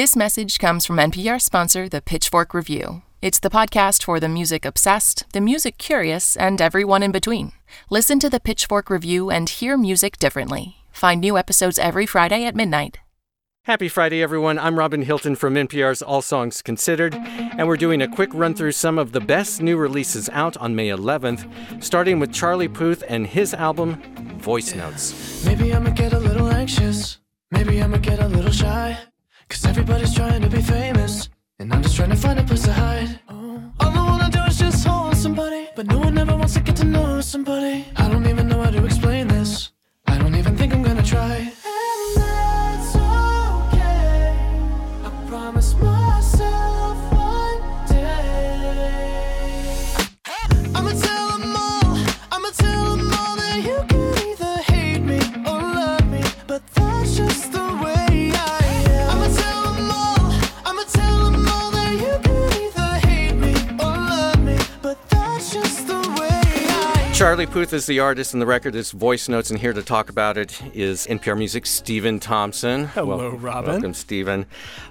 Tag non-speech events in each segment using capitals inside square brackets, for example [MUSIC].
This message comes from NPR sponsor, the Pitchfork Review. It's the podcast for the music obsessed, the music curious, and everyone in between. Listen to the Pitchfork Review and hear music differently. Find new episodes every Friday at midnight. Happy Friday, everyone. I'm Robin Hilton from NPR's All Songs Considered, and we're doing a quick run through some of the best new releases out on May 11th, starting with Charlie Puth and his album, Voice Notes. Maybe I'ma get a little anxious. Maybe I'ma get a little shy. Cause everybody's trying to be famous. And I'm just trying to find a place to hide. All I wanna do is just hold somebody. But no one ever wants to get to know somebody. I don't even know how to explain this. I don't even think I'm gonna try. And that's okay. I promise myself Charlie Puth is the artist, and the record is Voicenotes, and here to talk about it is NPR Music's Stephen Thompson. Hello, Welcome- Robin. Welcome, Stephen.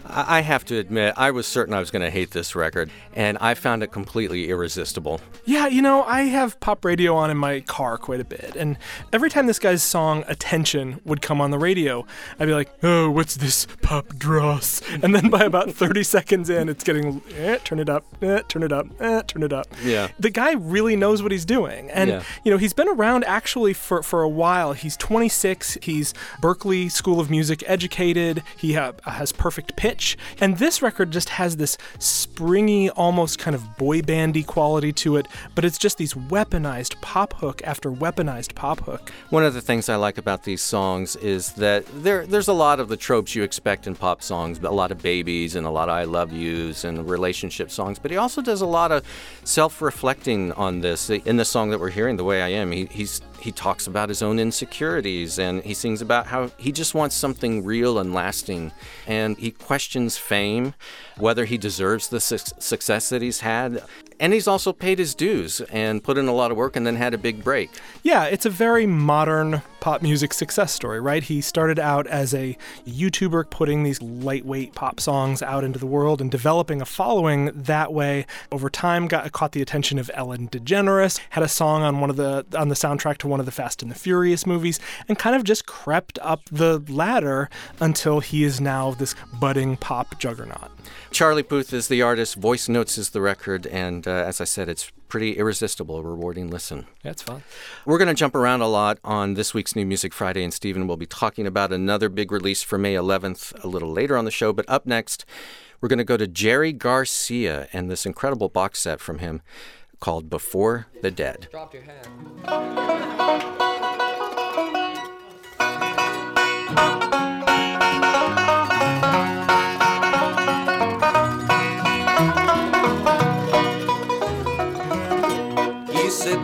I I have to admit, I was certain I was going to hate this record, and I found it completely irresistible. Yeah, you know, I have pop radio on in my car quite a bit, and every time this guy's song Attention would come on the radio, I'd be like, oh, what's this pop dross? And then by about [LAUGHS] 30 seconds in, it's getting, eh, turn it up, eh, turn it up, eh, turn it up. Yeah. The guy really knows what he's doing. And, Yeah. You know, he's been around actually for, for a while. He's 26, he's Berklee School of Music educated, he ha- has perfect pitch. And this record just has this springy, almost kind of boy bandy quality to it, but it's just these weaponized pop hook after weaponized pop hook. One of the things I like about these songs is that there there's a lot of the tropes you expect in pop songs, but a lot of babies and a lot of I love yous and relationship songs, but he also does a lot of self-reflecting on this. In the song that we're hearing, The Way I Am, he, he's he talks about his own insecurities and he sings about how he just wants something real and lasting and he questions fame, whether he deserves the suc success that he's had. And he's also paid his dues and put in a lot of work and then had a big break. Yeah, it's a very modern pop music success story, right? He started out as a YouTuber putting these lightweight pop songs out into the world and developing a following that way. Over time got caught the attention of Ellen DeGeneres, had a song on one of the on the soundtrack to one of the Fast and the Furious movies and kind of just crept up the ladder until he is now this budding pop juggernaut. Charlie Puth is the artist, Voicenotes is the record, and uh, as I said, it's pretty irresistible, a rewarding listen. That's fun. We're going to jump around a lot on this week's New Music Friday, and Stephen will be talking about another big release for May 11th a little later on the show. But up next, we're going to go to Jerry Garcia and this incredible box set from him called Before the Dead.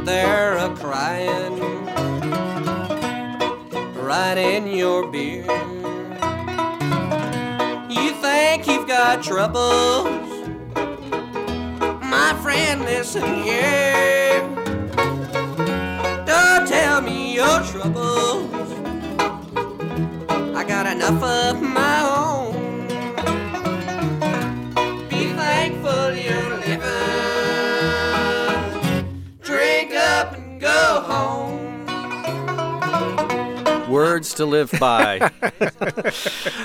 There a crying, right in your beer. You think you've got troubles, my friend. Listen here. Don't tell me your troubles. I got enough of Words to live by.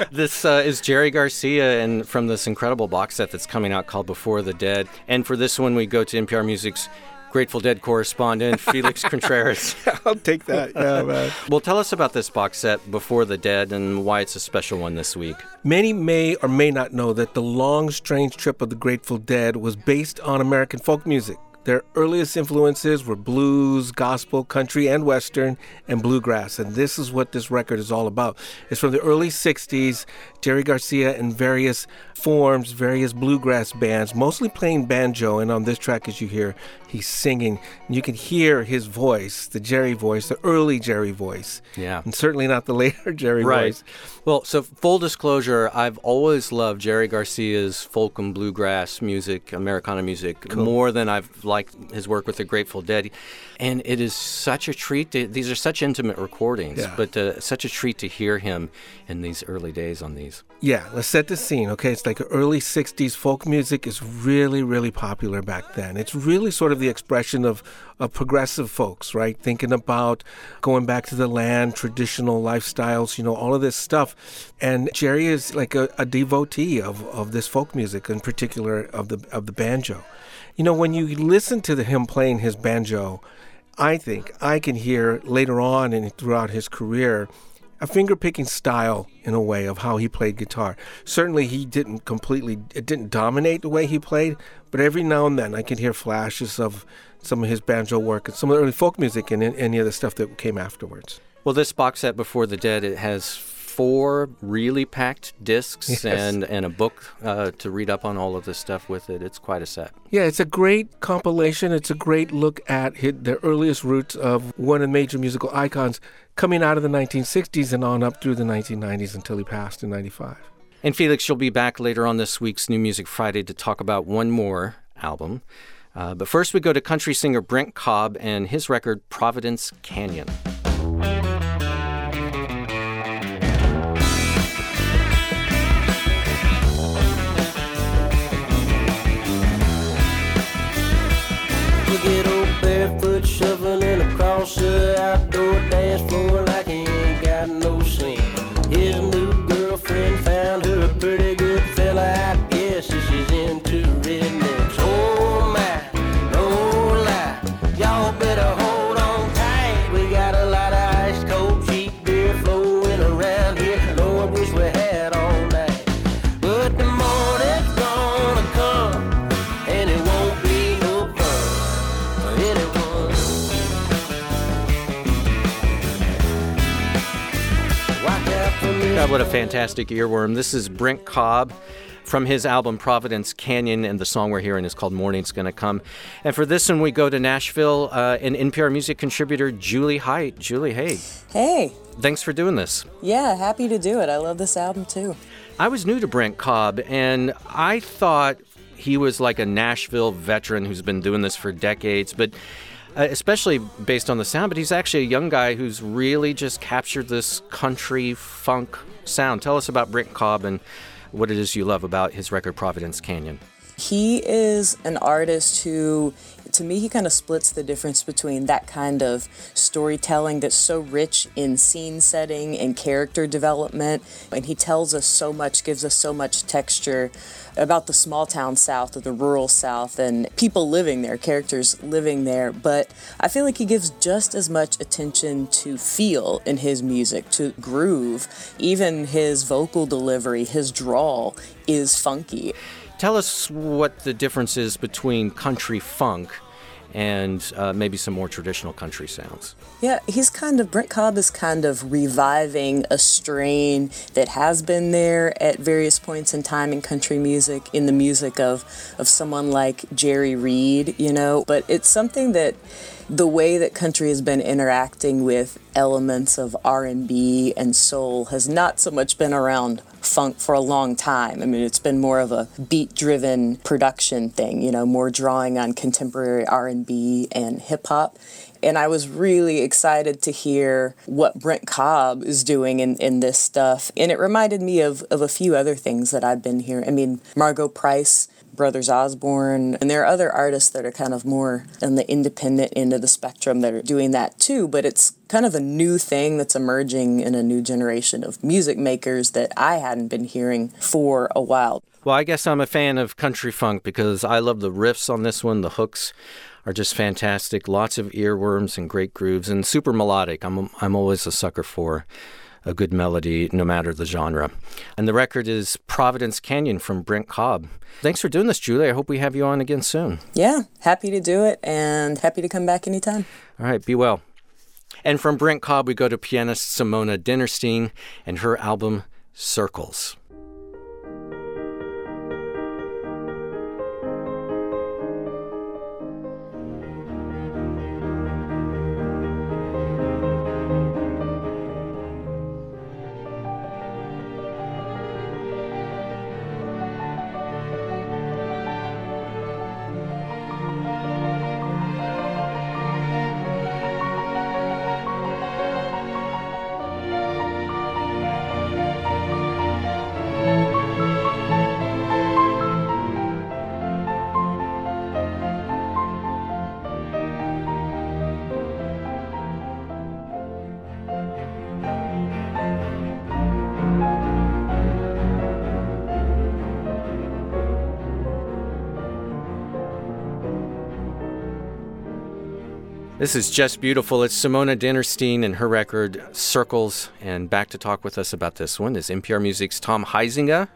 [LAUGHS] this uh, is Jerry Garcia, and from this incredible box set that's coming out called Before the Dead. And for this one, we go to NPR Music's Grateful Dead correspondent, [LAUGHS] Felix Contreras. I'll take that. Yeah, [LAUGHS] man. Well, tell us about this box set, Before the Dead, and why it's a special one this week. Many may or may not know that the long, strange trip of the Grateful Dead was based on American folk music. Their earliest influences were blues, gospel, country, and western, and bluegrass. And this is what this record is all about. It's from the early 60s. Jerry Garcia in various forms, various bluegrass bands, mostly playing banjo. And on this track, as you hear, he's singing. And you can hear his voice, the Jerry voice, the early Jerry voice. Yeah. And certainly not the [LAUGHS] later Jerry Right. voice. Well, so full disclosure, I've always loved Jerry Garcia's folk and bluegrass music, Americana music, more than I've like his work with the Grateful Dead, and it is such a treat. To, these are such intimate recordings, Yeah. but uh, such a treat to hear him in these early days on these. Yeah, let's set the scene, okay? It's like early 60s folk music is really, really popular back then. It's really sort of the expression of, of progressive folks, right? Thinking about going back to the land, traditional lifestyles, you know, all of this stuff. And Jerry is like a, a devotee of, of this folk music, in particular of the, of the banjo. You know, when you listen to the, him playing his banjo, I think I can hear later on and throughout his career a finger picking style in a way of how he played guitar. Certainly, he didn't completely, it didn't dominate the way he played, but every now and then I can hear flashes of some of his banjo work and some of the early folk music and any of the stuff that came afterwards. Well, this box set Before the Dead it has four really packed discs Yes. and and a book uh, to read up on all of this stuff with it. It's quite a set. Yeah, it's a great compilation. It's a great look at the earliest roots of one of the major musical icons coming out of the 1960s and on up through the 1990s until he passed in 95. And Felix, you'll be back later on this week's New Music Friday to talk about one more album. Uh, but first, we go to country singer Brent Cobb and his record Providence Canyon. God, what a fantastic earworm. This is Brent Cobb from his album Providence Canyon, and the song we're hearing is called Morning's Gonna Come. And for this one, we go to Nashville uh, and NPR music contributor Jewly Hight. Jewly, hey, Hey, thanks for doing this. yeah, happy to do it. I love this album too. I was new to Brent Cobb, and I thought he was like a Nashville veteran who's been doing this for decades, but uh, especially based on the sound. But he's actually a young guy who's really just captured this country funk sound. Tell us about Brent Cobb and what it is you love about his record Providence Canyon. He is an artist who, to me, he kind of splits the difference between that kind of storytelling that's so rich in scene setting and character development. And he tells us so much, gives us so much texture about the small town South or the rural South and people living there, characters living there. But I feel like he gives just as much attention to feel in his music, to groove. Even his vocal delivery, his drawl is funky. Tell us what the difference is between country funk and uh, maybe some more traditional country sounds. Yeah, he's kind of, Brent Cobb is kind of reviving a strain that has been there at various points in time in country music, in the music of, of someone like Jerry Reed, you know, but it's something that the way that country has been interacting with elements of R&B and soul has not so much been around funk for a long time. I mean, it's been more of a beat-driven production thing, you know, more drawing on contemporary R&B and hip hop. And I was really excited to hear what Brent Cobb is doing in, in this stuff. And it reminded me of, of a few other things that I've been hearing. I mean, Margo Price, Brothers Osborne, and there are other artists that are kind of more on the independent end of the spectrum that are doing that too. But it's kind of a new thing that's emerging in a new generation of music makers that I hadn't been hearing for a while. Well, I guess I'm a fan of country funk because I love the riffs on this one. The hooks are just fantastic. Lots of earworms and great grooves and super melodic. I'm I'm always a sucker for a good melody, no matter the genre. And the record is Providence Canyon from Brent Cobb. Thanks for doing this, Jewly. I hope we have you on again soon. Yeah, happy to do it and happy to come back anytime. All right, be well. And from Brent Cobb, we go to pianist Simone Dinnerstein and her album Circles. This is just beautiful. It's Simone Dinnerstein and her record Circles. And back to talk with us about this one is NPR Music's Tom Huizenga.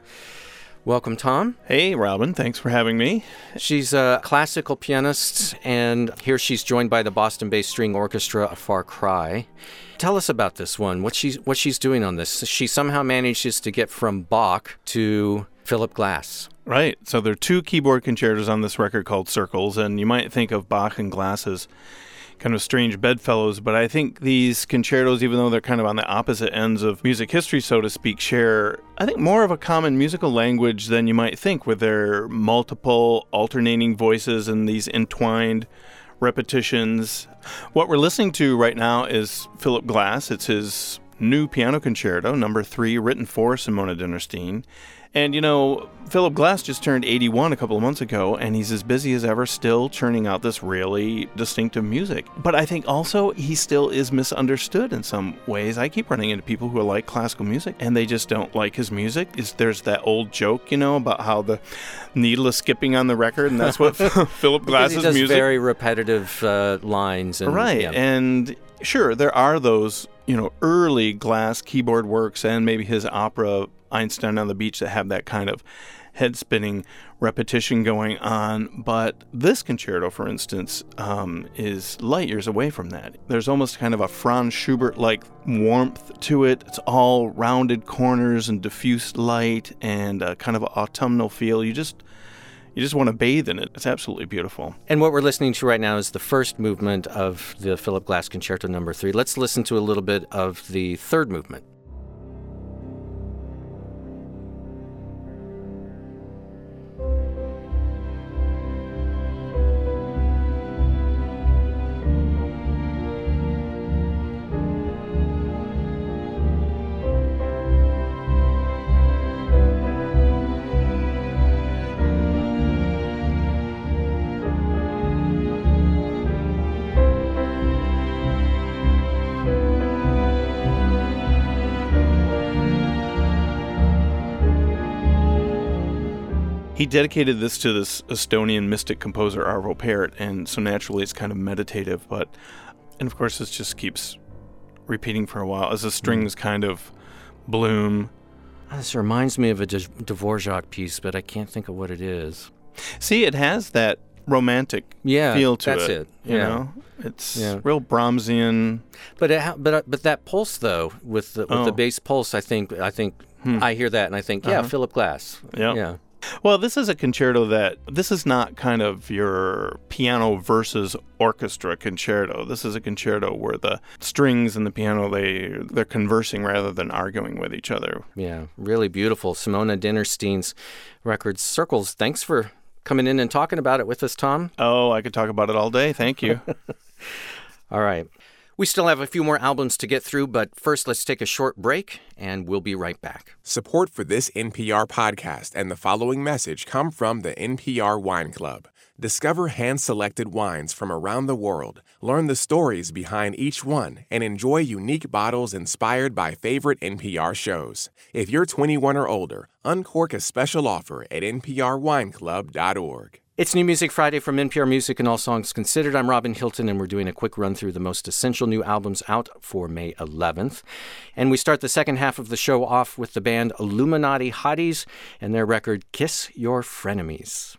Welcome, Tom. Hey, Robin. Thanks for having me. She's a classical pianist, and here she's joined by the Boston-based string orchestra A Far Cry. Tell us about this one. What she's what she's doing on this? She somehow manages to get from Bach to Philip Glass. Right. So there are two keyboard concertos on this record called Circles, and you might think of Bach and Glass as kind of strange bedfellows, but I think these concertos, even though they're kind of on the opposite ends of music history, so to speak, share, I think, more of a common musical language than you might think, with their multiple alternating voices and these entwined repetitions. What we're listening to right now is Philip Glass. It's his new piano concerto, number three, written for Simone Dinnerstein. And you know, Philip Glass just turned 81 a couple of months ago, and he's as busy as ever, still churning out this really distinctive music. But I think also he still is misunderstood in some ways. I keep running into people who like classical music, and they just don't like his music. Is there's that old joke, you know, about how the needle is skipping on the record, and that's what [LAUGHS] [LAUGHS] Philip Glass's he does music. very repetitive uh, lines, and, right, yeah. and sure, there are those you know early Glass keyboard works and maybe his opera Einstein on the Beach that have that kind of head spinning repetition going on. But this concerto, for instance, um, is light years away from that. There's almost kind of a Franz Schubert like warmth to it. It's all rounded corners and diffuse light and kind of autumnal feel. You just you just want to bathe in it. It's absolutely beautiful. And what we're listening to right now is the first movement of the Philip Glass Concerto Number Three. Let's listen to a little bit of the third movement. He dedicated this to this Estonian mystic composer Arvo Pärt, and so naturally it's kind of meditative, but and of course this just keeps repeating for a while as the strings kind of bloom. Ah, This reminds me of a Dvorak piece, but I can't think of what it is. See, it has that romantic Yeah, feel to that's it. it. You Yeah. know, it's Yeah. real Brahmsian. But it, ha- but uh, but that pulse though, with the with Oh. the bass pulse, I think I think I hear that and I think yeah, Philip Glass. Yep. Yeah. Well, this is a concerto that this is not kind of your piano versus orchestra concerto. This is a concerto where the strings and the piano they they're conversing rather than arguing with each other. Yeah, really beautiful. Simone Dinnerstein's record Circles. Thanks for coming in and talking about it with us, Tom. Oh, I could talk about it all day. Thank you. [LAUGHS] All right. We still have a few more albums to get through, but first let's take a short break and we'll be right back. Support for this NPR podcast and the following message come from the NPR Wine Club. Discover hand selected wines from around the world, learn the stories behind each one, and enjoy unique bottles inspired by favorite NPR shows. If you're 21 or older, uncork a special offer at nprwineclub.org. It's New Music Friday from NPR Music and All Songs Considered. I'm Robin Hilton, and we're doing a quick run through the most essential new albums out for May 11th. And we start the second half of the show off with the band Illuminati Hotties and their record Kiss Yr Frenemies.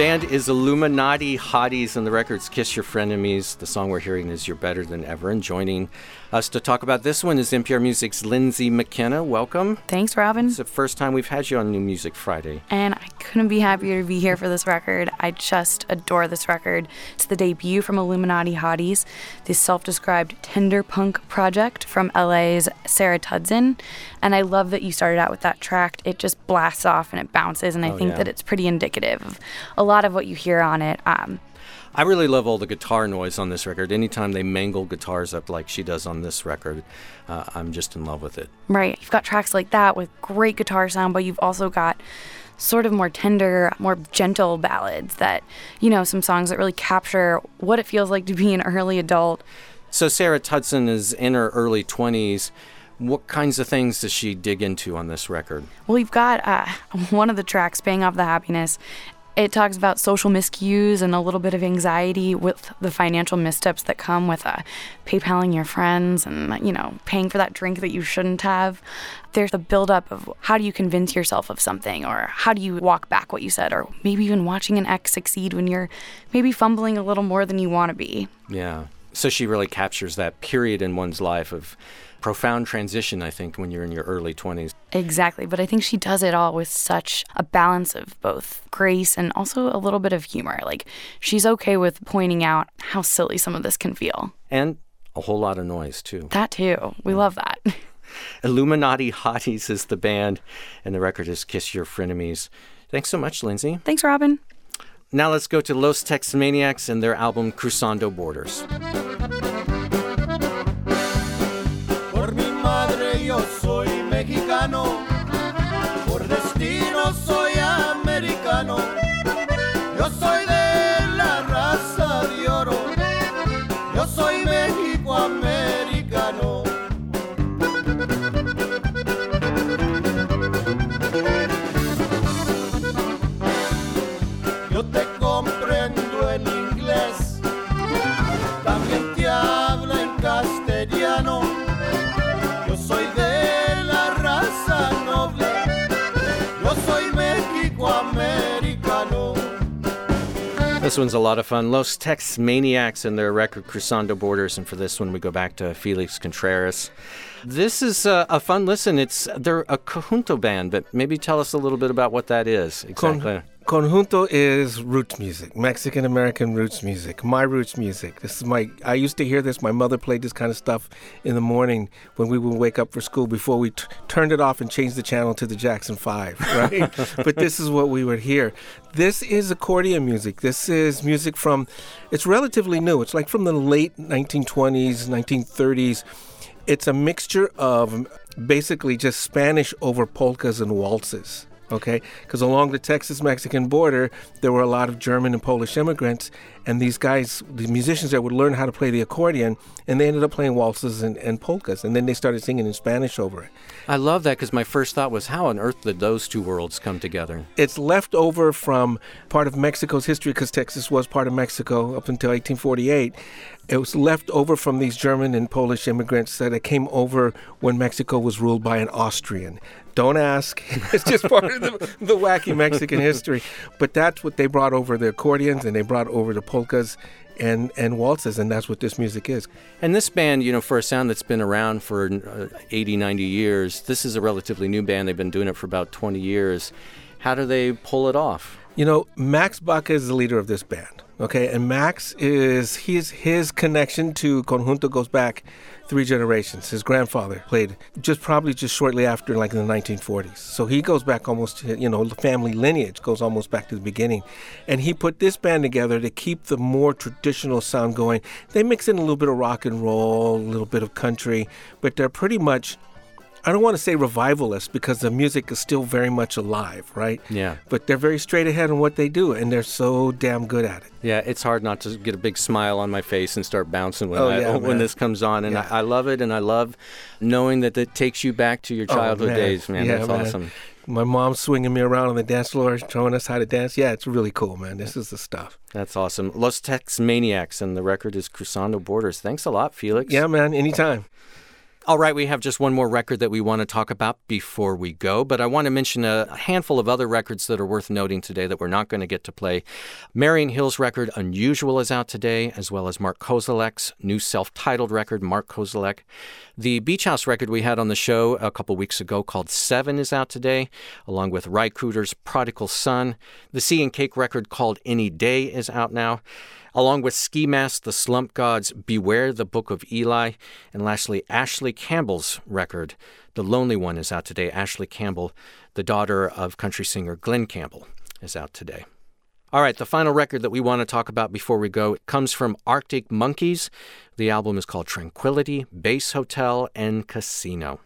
Band is Illuminati Hotties, and the record's Kiss Yr Frenemies. The song we're hearing is You're Better Than Ever. And joining Us to talk about this one is NPR Music's Lyndsey McKenna. Welcome. Thanks, Robin. It's the first time we've had you on New Music Friday. And I couldn't be happier to be here for this record. I just adore this record. It's the debut from Illuminati Hotties, the self described tender punk project from LA's Sarah Tudzin. And I love that you started out with that track. It just blasts off and it bounces, and I Oh, think yeah. that it's pretty indicative of a lot of what you hear on it. Um, I really love all the guitar noise on this record. Anytime they mangle guitars up like she does on this record, uh, I'm just in love with it. Right. You've got tracks like that with great guitar sound, but you've also got sort of more tender, more gentle ballads that, you know, some songs that really capture what it feels like to be an early adult. So Sarah Tudzin is in her early 20s. What kinds of things does she dig into on this record? Well, you've got uh, [LAUGHS] one of the tracks, Paying Off the Happiness. It talks about social miscues and a little bit of anxiety with the financial missteps that come with uh, PayPaling your friends and, you know, paying for that drink that you shouldn't have. There's the buildup of how do you convince yourself of something or how do you walk back what you said or maybe even watching an ex succeed when you're maybe fumbling a little more than you want to be. Yeah. So she really captures that period in one's life of profound transition, I think, when you're in your early 20s. Exactly, but I think she does it all with such a balance of both grace and also a little bit of humor. Like, she's okay with pointing out how silly some of this can feel. And a whole lot of noise, too. That too. We love that. [LAUGHS] Illuminati Hotties is the band, and the record is Kiss Yr Frenemies. Thanks so much, Lyndsey. Thanks, Robin. Now let's go to Los Texmaniacs and their album Cruzando Borders. This one's a lot of fun. Los Texmaniacs and their record Cruzando Borders, and for this one we go back to Felix Contreras. This is a, a fun listen. It's they're a conjunto band, but maybe tell us a little bit about what that is exactly. Con- conjunto is roots music, Mexican American roots music, my roots music. This is my. I used to hear this. My mother played this kind of stuff in the morning when we would wake up for school before we t- turned it off and changed the channel to the Jackson Five. [LAUGHS] Right, but this is what we would hear. This is accordion music. This is music from. It's relatively new. It's like from the late 1920s, 1930s. It's a mixture of basically just Spanish over polkas and waltzes. Okay, because along the Texas-Mexican border, there were a lot of German and Polish immigrants, and these guys, the musicians there, would learn how to play the accordion, and they ended up playing waltzes and, and polkas, and then they started singing in Spanish over it. I love that because my first thought was, how on earth did those two worlds come together? It's left over from part of Mexico's history because Texas was part of Mexico up until 1848. It was left over from these German and Polish immigrants that came over when Mexico was ruled by an Austrian. Don't ask. [LAUGHS] It's just part of the, the wacky Mexican history. But that's what they brought over the accordions and they brought over the polkas and, and waltzes, and that's what this music is. And this band, you know, for a sound that's been around for uh, 80, 90 years, this is a relatively new band. They've been doing it for about 20 years. How do they pull it off? You know, Max Baca is the leader of this band. Okay, and Max is his his connection to Conjunto goes back three generations. His grandfather played just probably just shortly after, like in the 1940s. So he goes back almost, to, you know, the family lineage goes almost back to the beginning, and he put this band together to keep the more traditional sound going. They mix in a little bit of rock and roll, a little bit of country, but they're pretty much I don't want to say revivalist because the music is still very much alive, right? Yeah. But they're very straight ahead in what they do, and they're so damn good at it. Yeah, it's hard not to get a big smile on my face and start bouncing when, Oh, I, yeah, when man. this comes on. And Yeah. I, I love it, and I love knowing that it takes you back to your Oh, childhood man. days, man. Yeah, That's man. awesome. My mom's swinging me around on the dance floor, showing us how to dance. Yeah, it's really cool, man. This is the stuff. That's awesome. Los Texmaniacs, and the record is Cruzando Borders. Thanks a lot, Felix. Yeah, man. Anytime. All right, we have just one more record that we want to talk about before we go, but I want to mention a handful of other records that are worth noting today that we're not going to get to play. Marian Hill's record Unusual is out today, as well as Mark Kozelek's new self titled record, Mark Kozelek. The Beach House record we had on the show a couple weeks ago called Seven is out today, along with Ry Cooder's Prodigal Son. The Sea and Cake record called Any Day is out now along with Ski Mask, The Slump Gods, Beware the Book of Eli, and lastly, Ashley Campbell's record, The Lonely One, is out today. Ashley Campbell, the daughter of country singer Glen Campbell, is out today. All right, the final record that we want to talk about before we go comes from Arctic Monkeys. The album is called Tranquility, Base Hotel, and Casino.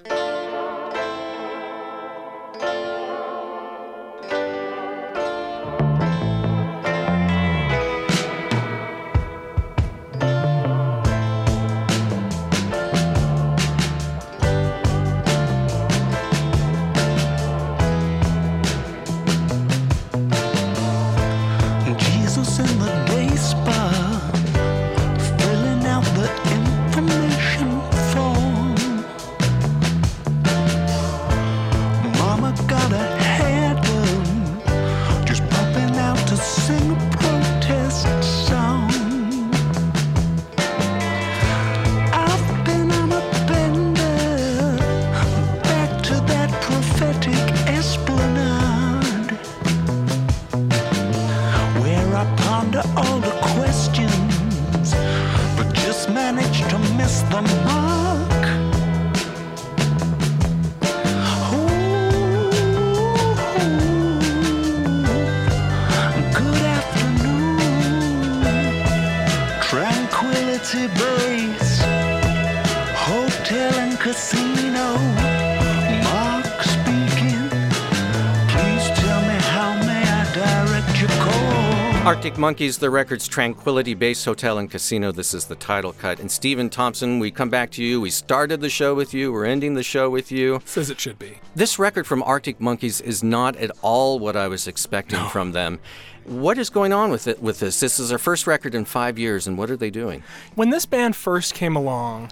[CLEARS THROAT] Arctic Monkeys, the record's Tranquility Base Hotel and Casino. This is the title cut. And Stephen Thompson, we come back to you. We started the show with you. We're ending the show with you. Says it should be. This record from Arctic Monkeys is not at all what I was expecting from them. What is going on with it with this? This is their first record in five years, and what are they doing? When this band first came along,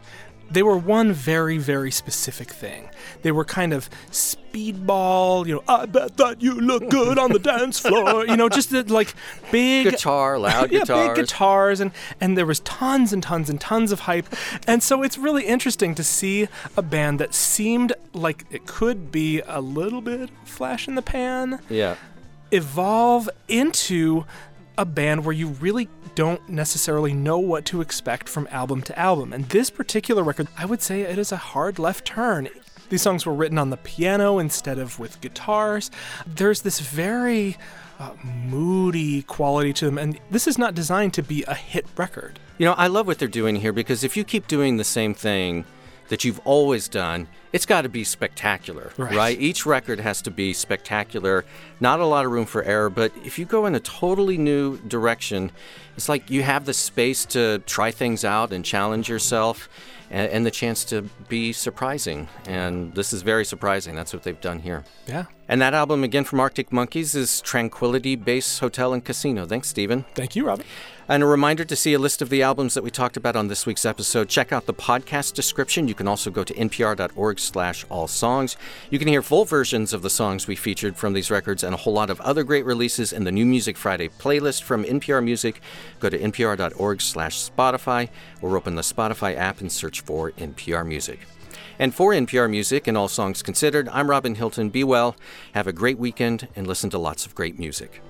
they were one very, very specific thing. They were kind of speedball, you know, I bet that you look good on the [LAUGHS] dance floor, you know, just the, like big Guitar, loud [LAUGHS] yeah, guitars. big guitars, and and there was tons and tons and tons of hype, and so it's really interesting to see a band that seemed like it could be a little bit flash in the pan Yeah. evolve into a band where you really don't necessarily know what to expect from album to album. And this particular record, I would say it is a hard left turn. These songs were written on the piano instead of with guitars. There's this very uh, moody quality to them, and this is not designed to be a hit record. You know, I love what they're doing here because if you keep doing the same thing that you've always done, it's got to be spectacular, Right. Each record has to be spectacular. Not a lot of room for error, but if you go in a totally new direction, it's like you have the space to try things out and challenge yourself and, and the chance to be surprising. And this is very surprising. That's what they've done here. Yeah. And that album, again from Arctic Monkeys, is Tranquility Base Hotel and Casino. Thanks, Stephen. Thank you, Robin. And a reminder to see a list of the albums that we talked about on this week's episode. Check out the podcast description. You can also go to npr.org slash all songs. You can hear full versions of the songs we featured from these records and a whole lot of other great releases in the New Music Friday playlist from NPR Music. Go to npr.org slash Spotify or open the Spotify app and search for NPR Music. And for NPR Music and All Songs Considered, I'm Robin Hilton. Be well, have a great weekend, and listen to lots of great music.